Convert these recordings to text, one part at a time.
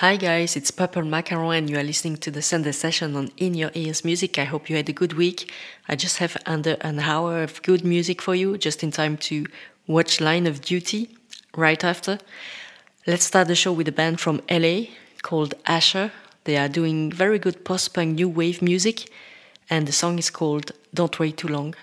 Hi guys, it's Purple Macaron and you are listening to the Sunday session on In Your Ears Music. I hope you had a good week. I just have under an hour of good music for you, just in time to watch Line of Duty right after. Let's start the show with a band from LA called Asher. They are doing very good post punk new wave music, and the song is called Don't Wait Too Long.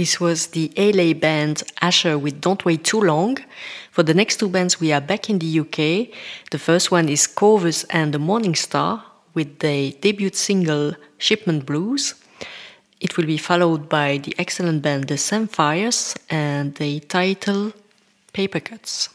This was the LA band Asher with Don't Wait Too Long. For the next two bands, we are back in the UK. The first one is Corvus and the Morning Star with their debut single Shipment Blues. It will be followed by the excellent band The Samphires and the title Paper Cuts.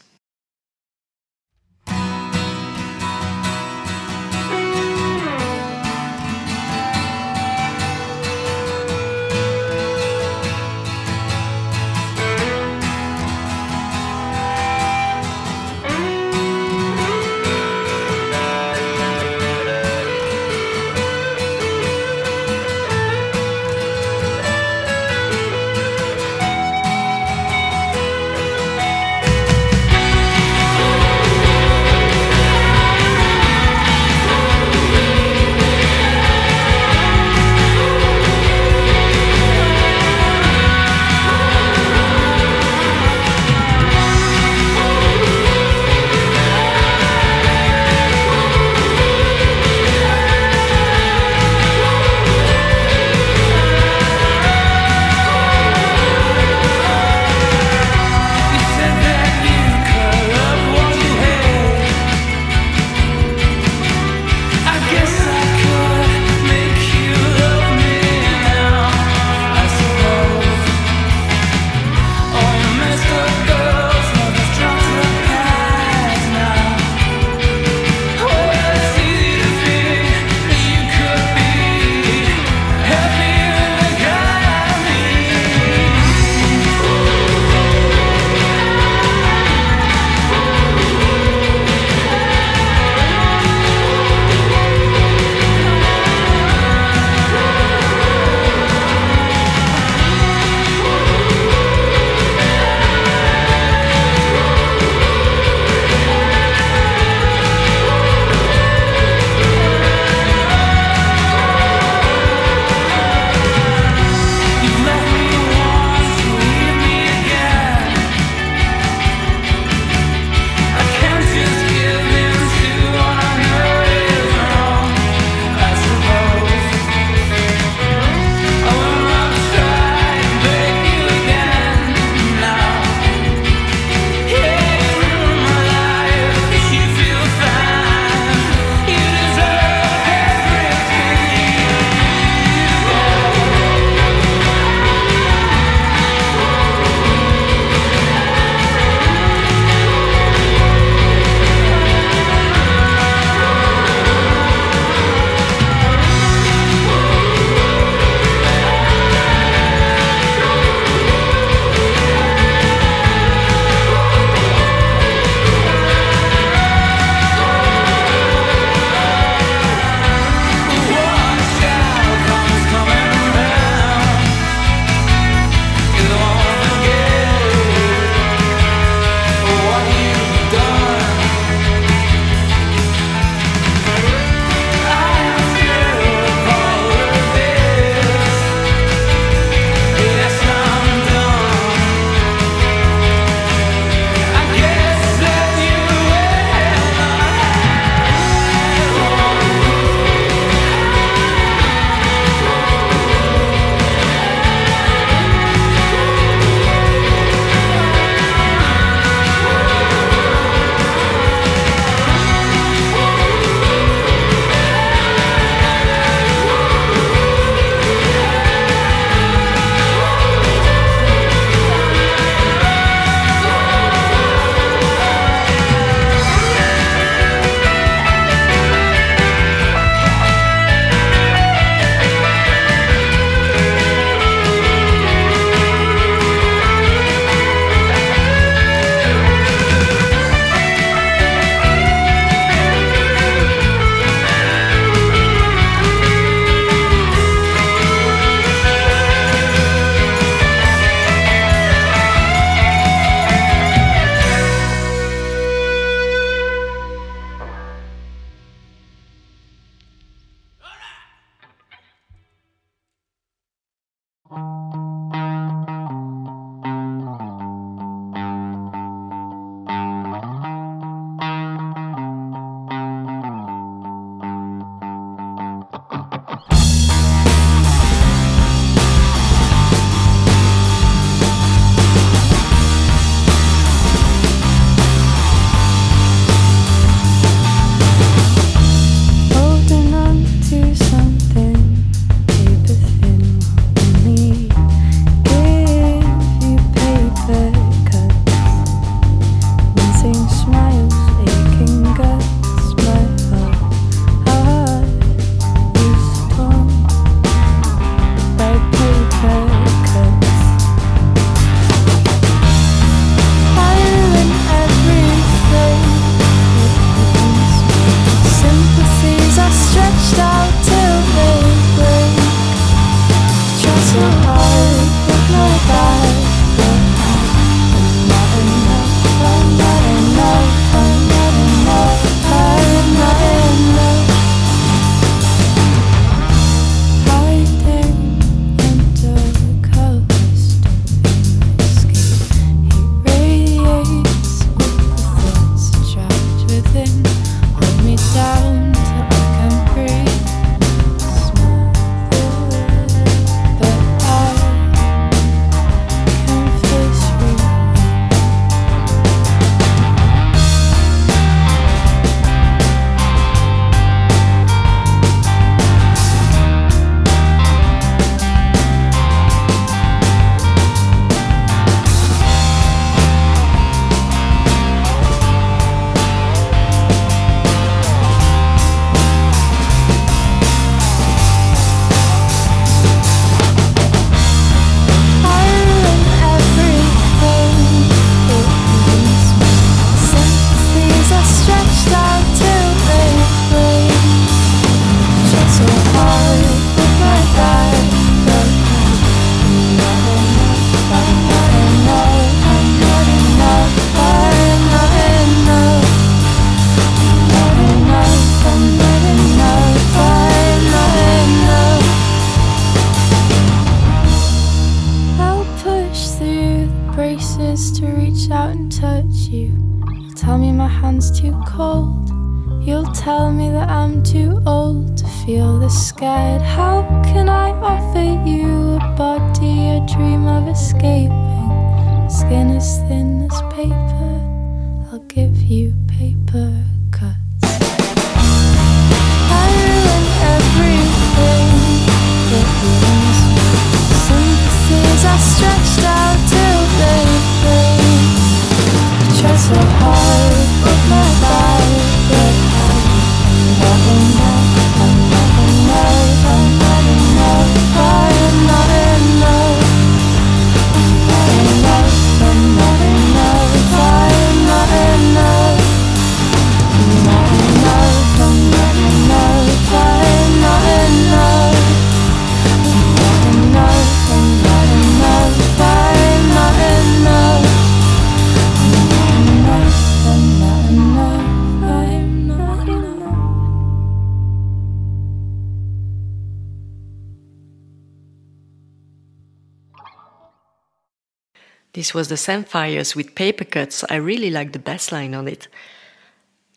This was the Samphires with Paper Cuts. I really like the bass line on it.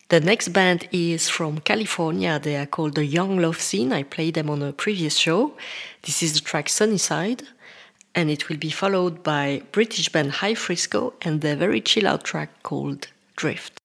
The next band is from California. They are called the Young Love Scene. I played them on a previous show. This is the track Sunnyside, and it will be followed by British band High Frisco and their very chill out track called Drift.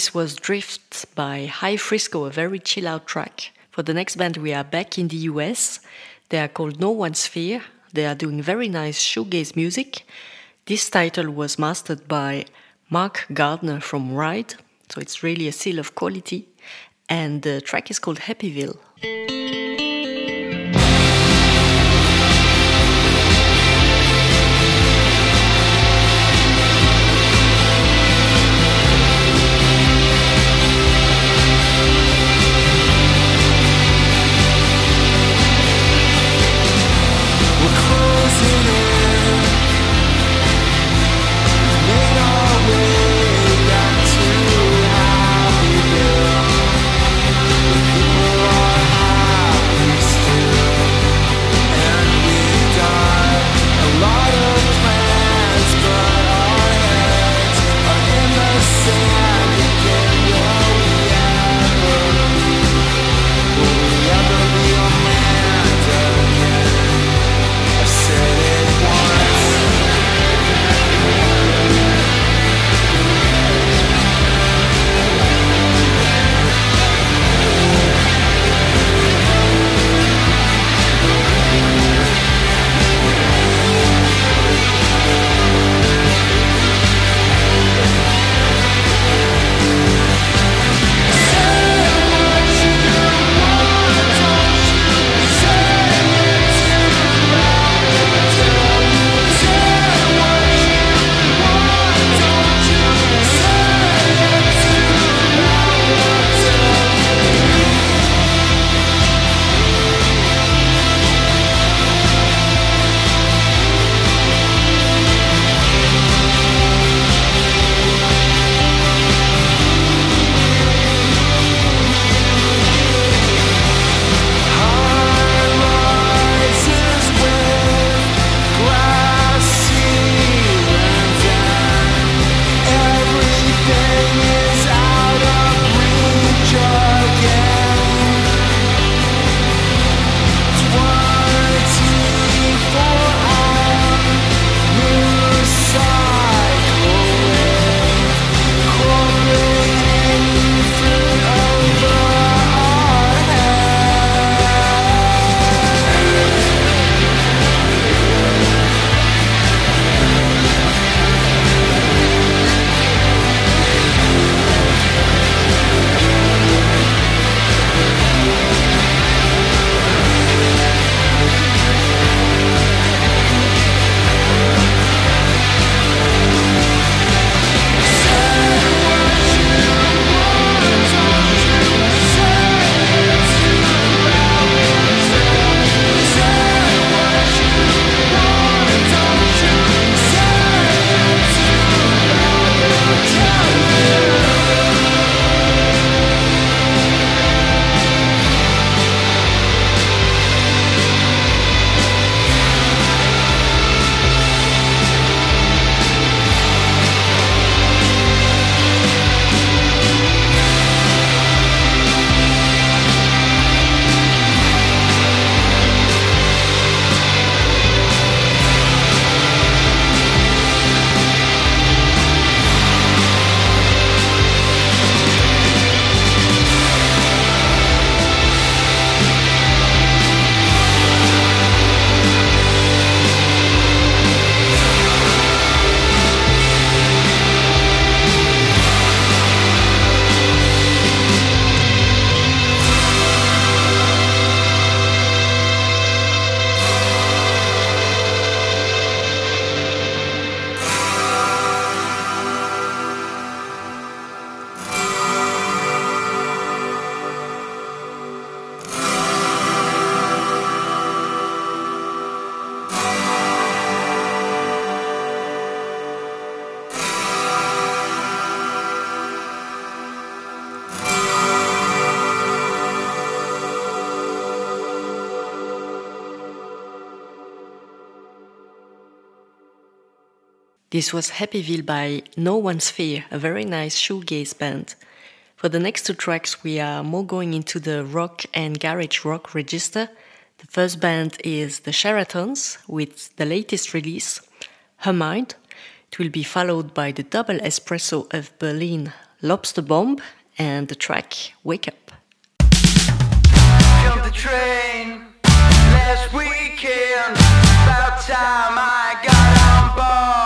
This was Drift by High Frisco, a very chill out track. For the next band, we are back in the US. They are called No One Sphere. They are doing very nice shoegaze music. This title was mastered by Mark Gardner from Ride, so it's really a seal of quality. And the track is called Happyville. This was Happyville by No One's Fear, a very nice shoegaze band. For the next two tracks, we are more going into the rock and garage rock register. The first band is the Sheratons with the latest release, Her Mind. It will be followed by the double espresso of Berlin Lobster Bomb and the track Wake Up. The train last weekend. About time I got on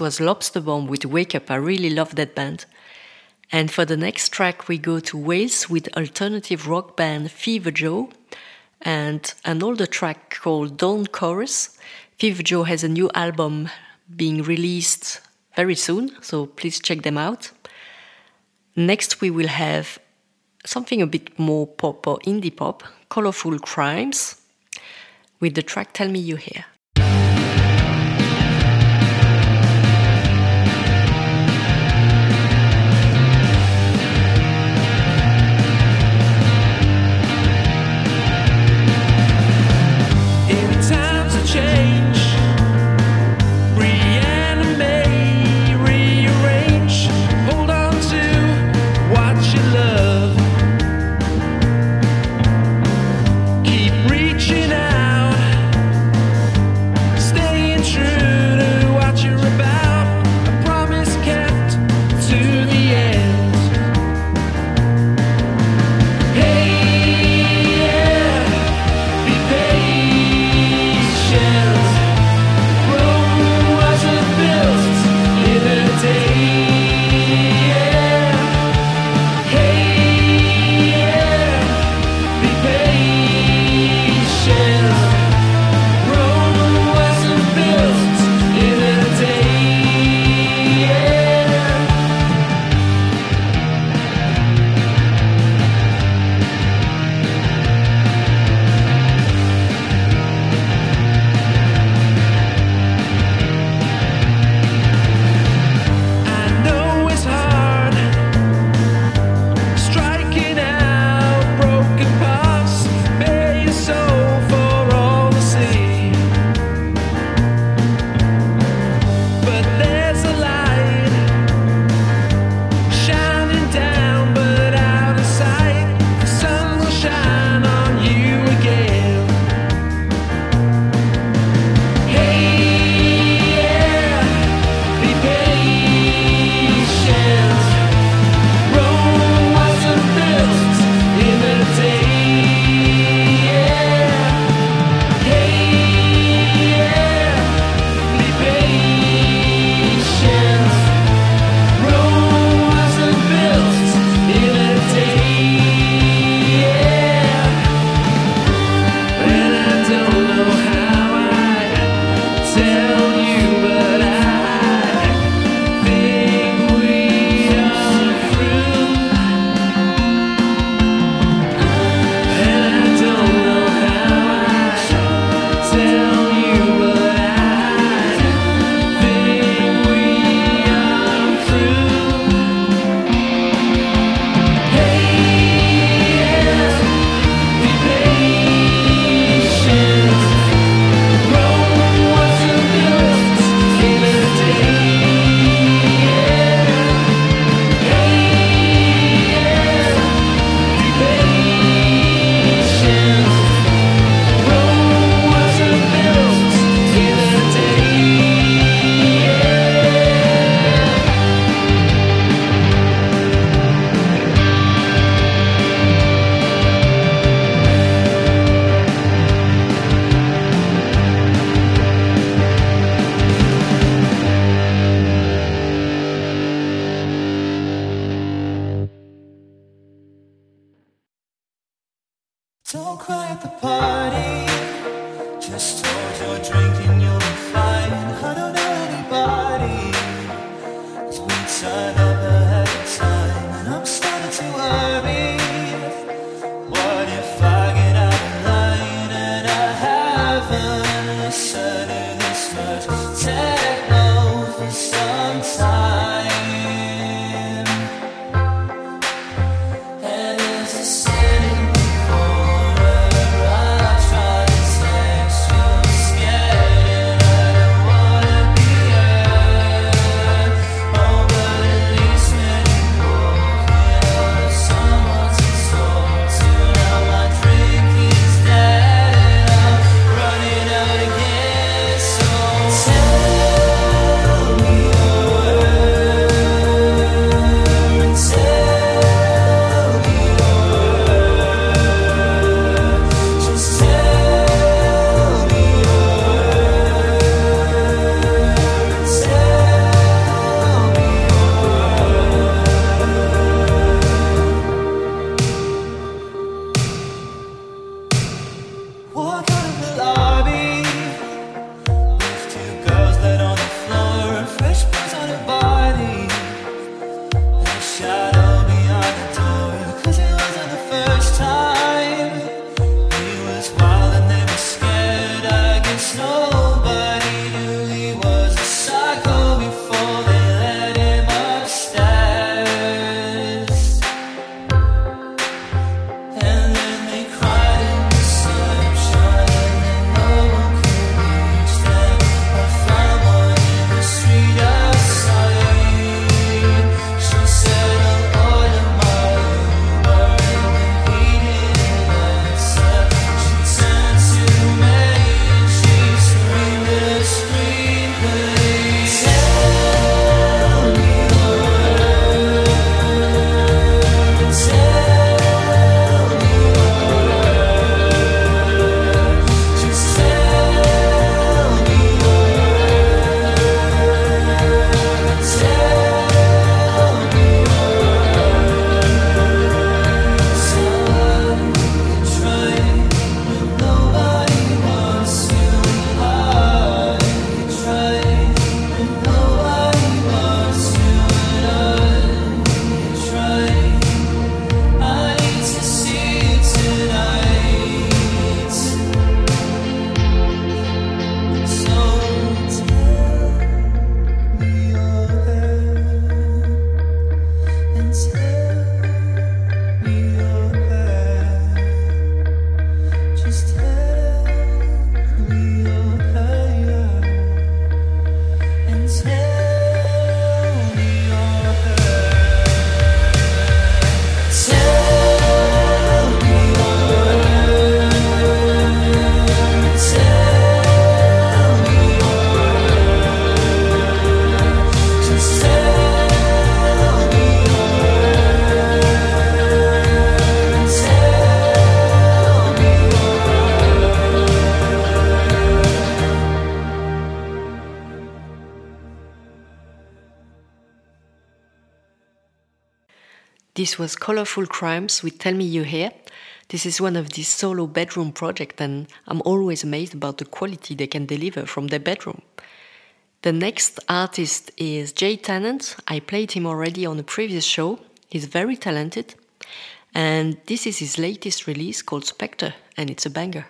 was Lobster Bomb with Wake Up. I really love that band. And for the next track, we go to Wales with alternative rock band Fever Joe and an older track called Dawn Chorus. Fever Joe has a new album being released very soon, so please check them out. Next, we will have something a bit more pop or indie pop, Colorful Crimes, with the track Tell Me You Here. Tell This was Colorful Crimes with Tell Me You Here. This is one of these solo bedroom projects, and I'm always amazed about the quality they can deliver from their bedroom. The next artist is Jay Tennant. I played him already on a previous show. He's very talented, and this is his latest release called Spectre, and it's a banger.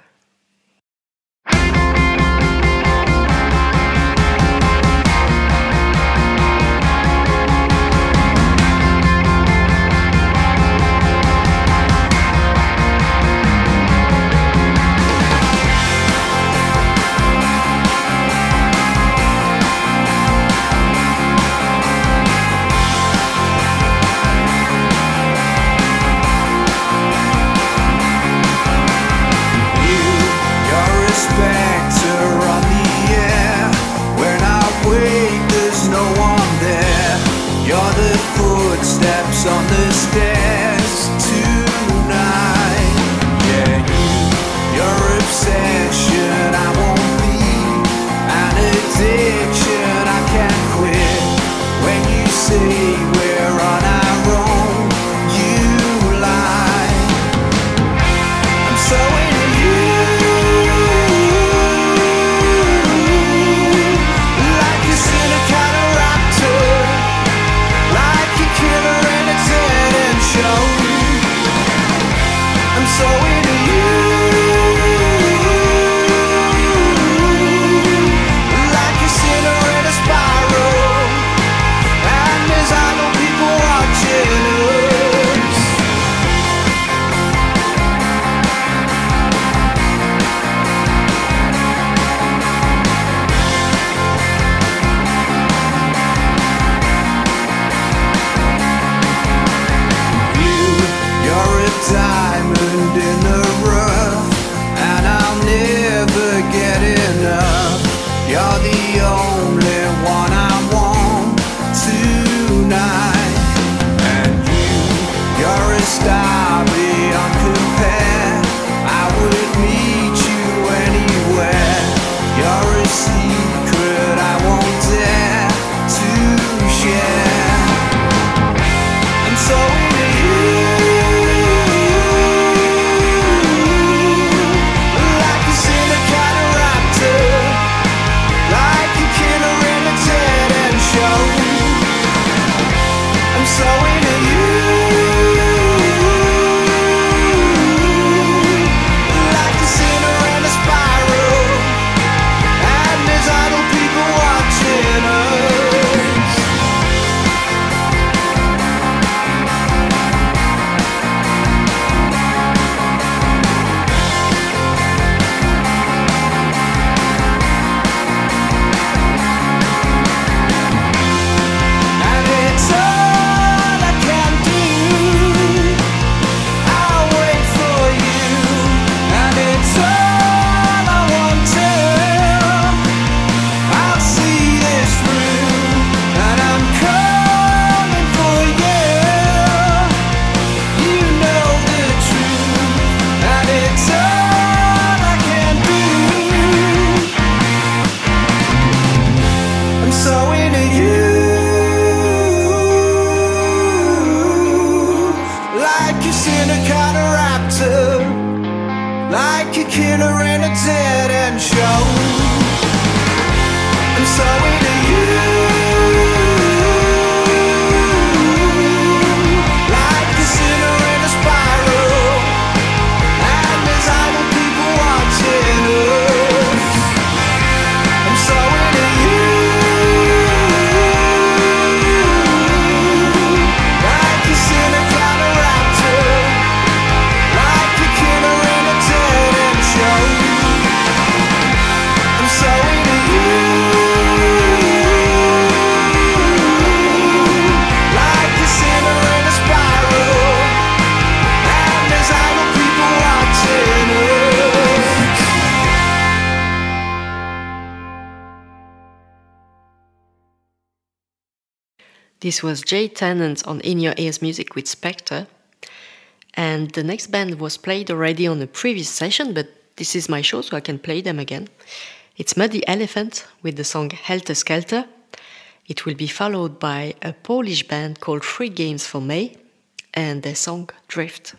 This was Jay Tennant on In Your Ears Music with Spectre. And the next band was played already on a previous session, but this is my show, so I can play them again. It's Muddy Elephant with the song Helter Skelter. It will be followed by a Polish band called Free Games for May and their song Drift.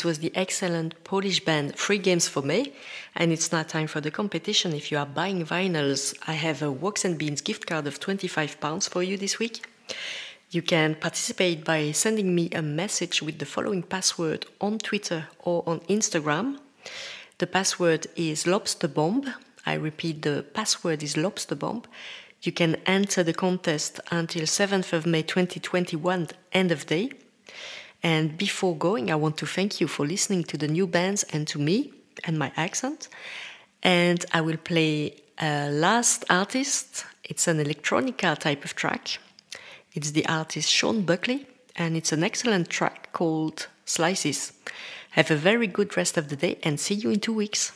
This was the excellent Polish band Free Games for May, and it's now time for the competition. If you are buying vinyls, I have a Woks and Beans gift card of 25 pounds for you this week. You can participate by sending me a message with the following password on Twitter or on Instagram. The password is lobster bomb. I repeat, the password is lobster bomb. You can enter the contest until 7th of May 2021, end of day. And before going, I want to thank you for listening to the new bands and to me and my accent. And I will play a last artist. It's an electronica type of track. It's the artist Sean Buckley, and it's an excellent track called Slices. Have a very good rest of the day and see you in two weeks.